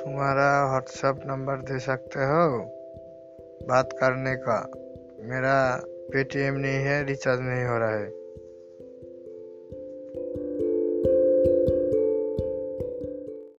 तुम्हारा WhatsApp number दे सकते हो? बात करने का। मेरा पेटीएम नहीं है रिचार्ज नहीं हो रहा है।